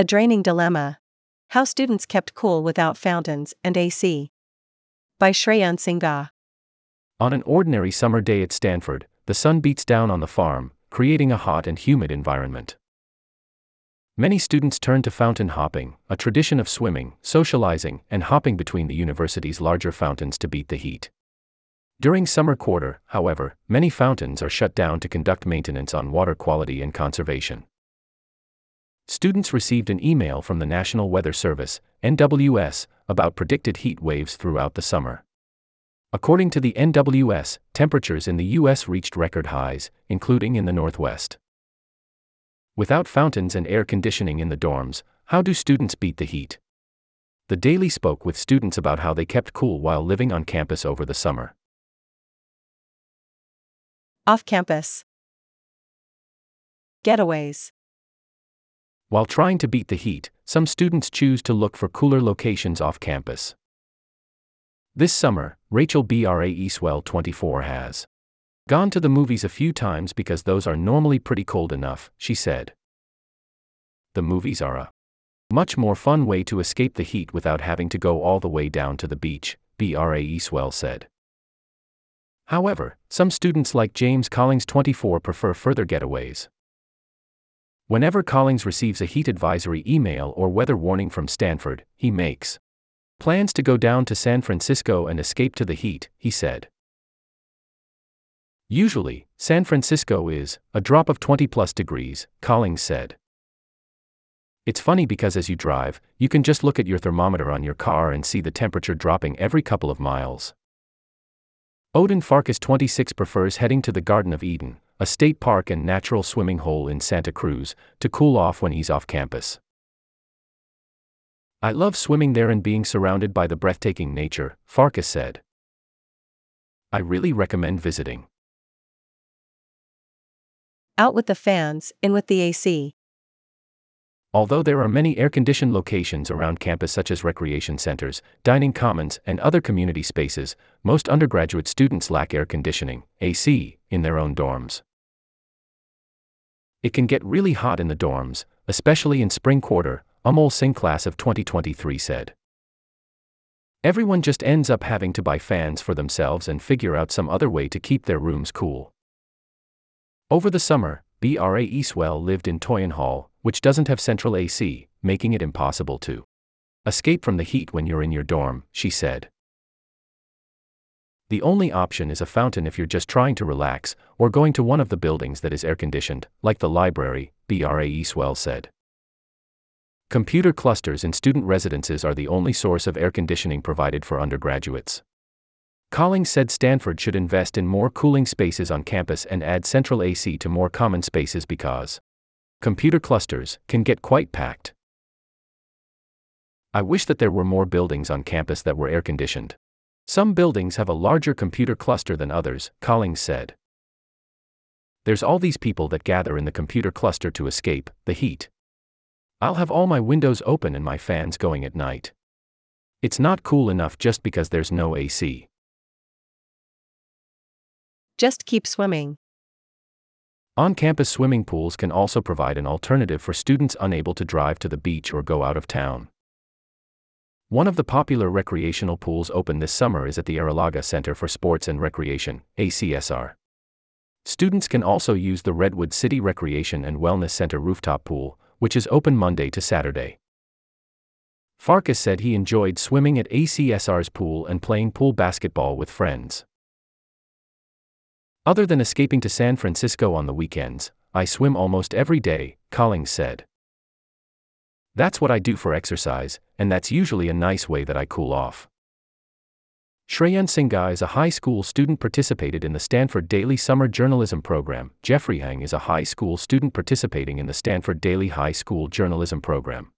A Draining Dilemma How Students Kept Cool Without Fountains and AC. By Shreyan Singha. On an ordinary summer day at Stanford, the sun beats down on the farm, creating a hot and humid environment. Many students turn to fountain hopping, a tradition of swimming, socializing, and hopping between the university's larger fountains to beat the heat. During summer quarter, however, many fountains are shut down to conduct maintenance on water quality and conservation. Students received an email from the National Weather Service, NWS, about predicted heat waves throughout the summer. According to the NWS, temperatures in the U.S. reached record highs, including in the Northwest. Without fountains and air conditioning in the dorms, how do students beat the heat? The Daily spoke with students about how they kept cool while living on campus over the summer. Off campus. Getaways. While trying to beat the heat, some students choose to look for cooler locations off campus. This summer, Rachel BRA Eastwell 24 has gone to the movies a few times because those are normally pretty cold enough, she said. The movies are a much more fun way to escape the heat without having to go all the way down to the beach, BRA Eastwell said. However, some students like James Collins 24 prefer further getaways. Whenever Collins receives a heat advisory email or weather warning from Stanford, he makes plans to go down to San Francisco and escape to the heat, he said. Usually, San Francisco is a drop of 20 plus degrees, Collins said. It's funny because as you drive, you can just look at your thermometer on your car and see the temperature dropping every couple of miles. Odin Farkas 26 prefers heading to the Garden of Eden, a state park and natural swimming hole in Santa Cruz, to cool off when he's off campus. I love swimming there and being surrounded by the breathtaking nature, Farkas said. I really recommend visiting. Out with the fans, in with the AC. Although there are many air conditioned locations around campus, such as recreation centers, dining commons, and other community spaces, most undergraduate students lack air conditioning, AC, in their own dorms. It can get really hot in the dorms, especially in spring quarter, Amol Singh class of 2023 said. Everyone just ends up having to buy fans for themselves and figure out some other way to keep their rooms cool. Over the summer, BRA Eastwell lived in Toyon Hall, which doesn't have central AC, making it impossible to escape from the heat when you're in your dorm, she said. The only option is a fountain if you're just trying to relax, or going to one of the buildings that is air conditioned, like the library, BRAE Swell said. Computer clusters in student residences are the only source of air conditioning provided for undergraduates. Collins said Stanford should invest in more cooling spaces on campus and add central AC to more common spaces because computer clusters can get quite packed. I wish that there were more buildings on campus that were air conditioned. Some buildings have a larger computer cluster than others, Collins said. There's all these people that gather in the computer cluster to escape the heat. I'll have all my windows open and my fans going at night. It's not cool enough just because there's no AC. Just keep swimming. On campus swimming pools can also provide an alternative for students unable to drive to the beach or go out of town. One of the popular recreational pools open this summer is at the Arrillaga Center for Sports and Recreation, ACSR. Students can also use the Redwood City Recreation and Wellness Center rooftop pool, which is open Monday to Saturday. Farkas said he enjoyed swimming at ACSR's pool and playing pool basketball with friends. Other than escaping to San Francisco on the weekends, I swim almost every day, Collins said. That's what I do for exercise, and that's usually a nice way that I cool off. Shreyan Singha is a high school student participated in the Stanford Daily Summer Journalism Program. Jeffrey Hang is a high school student participating in the Stanford Daily High School Journalism Program.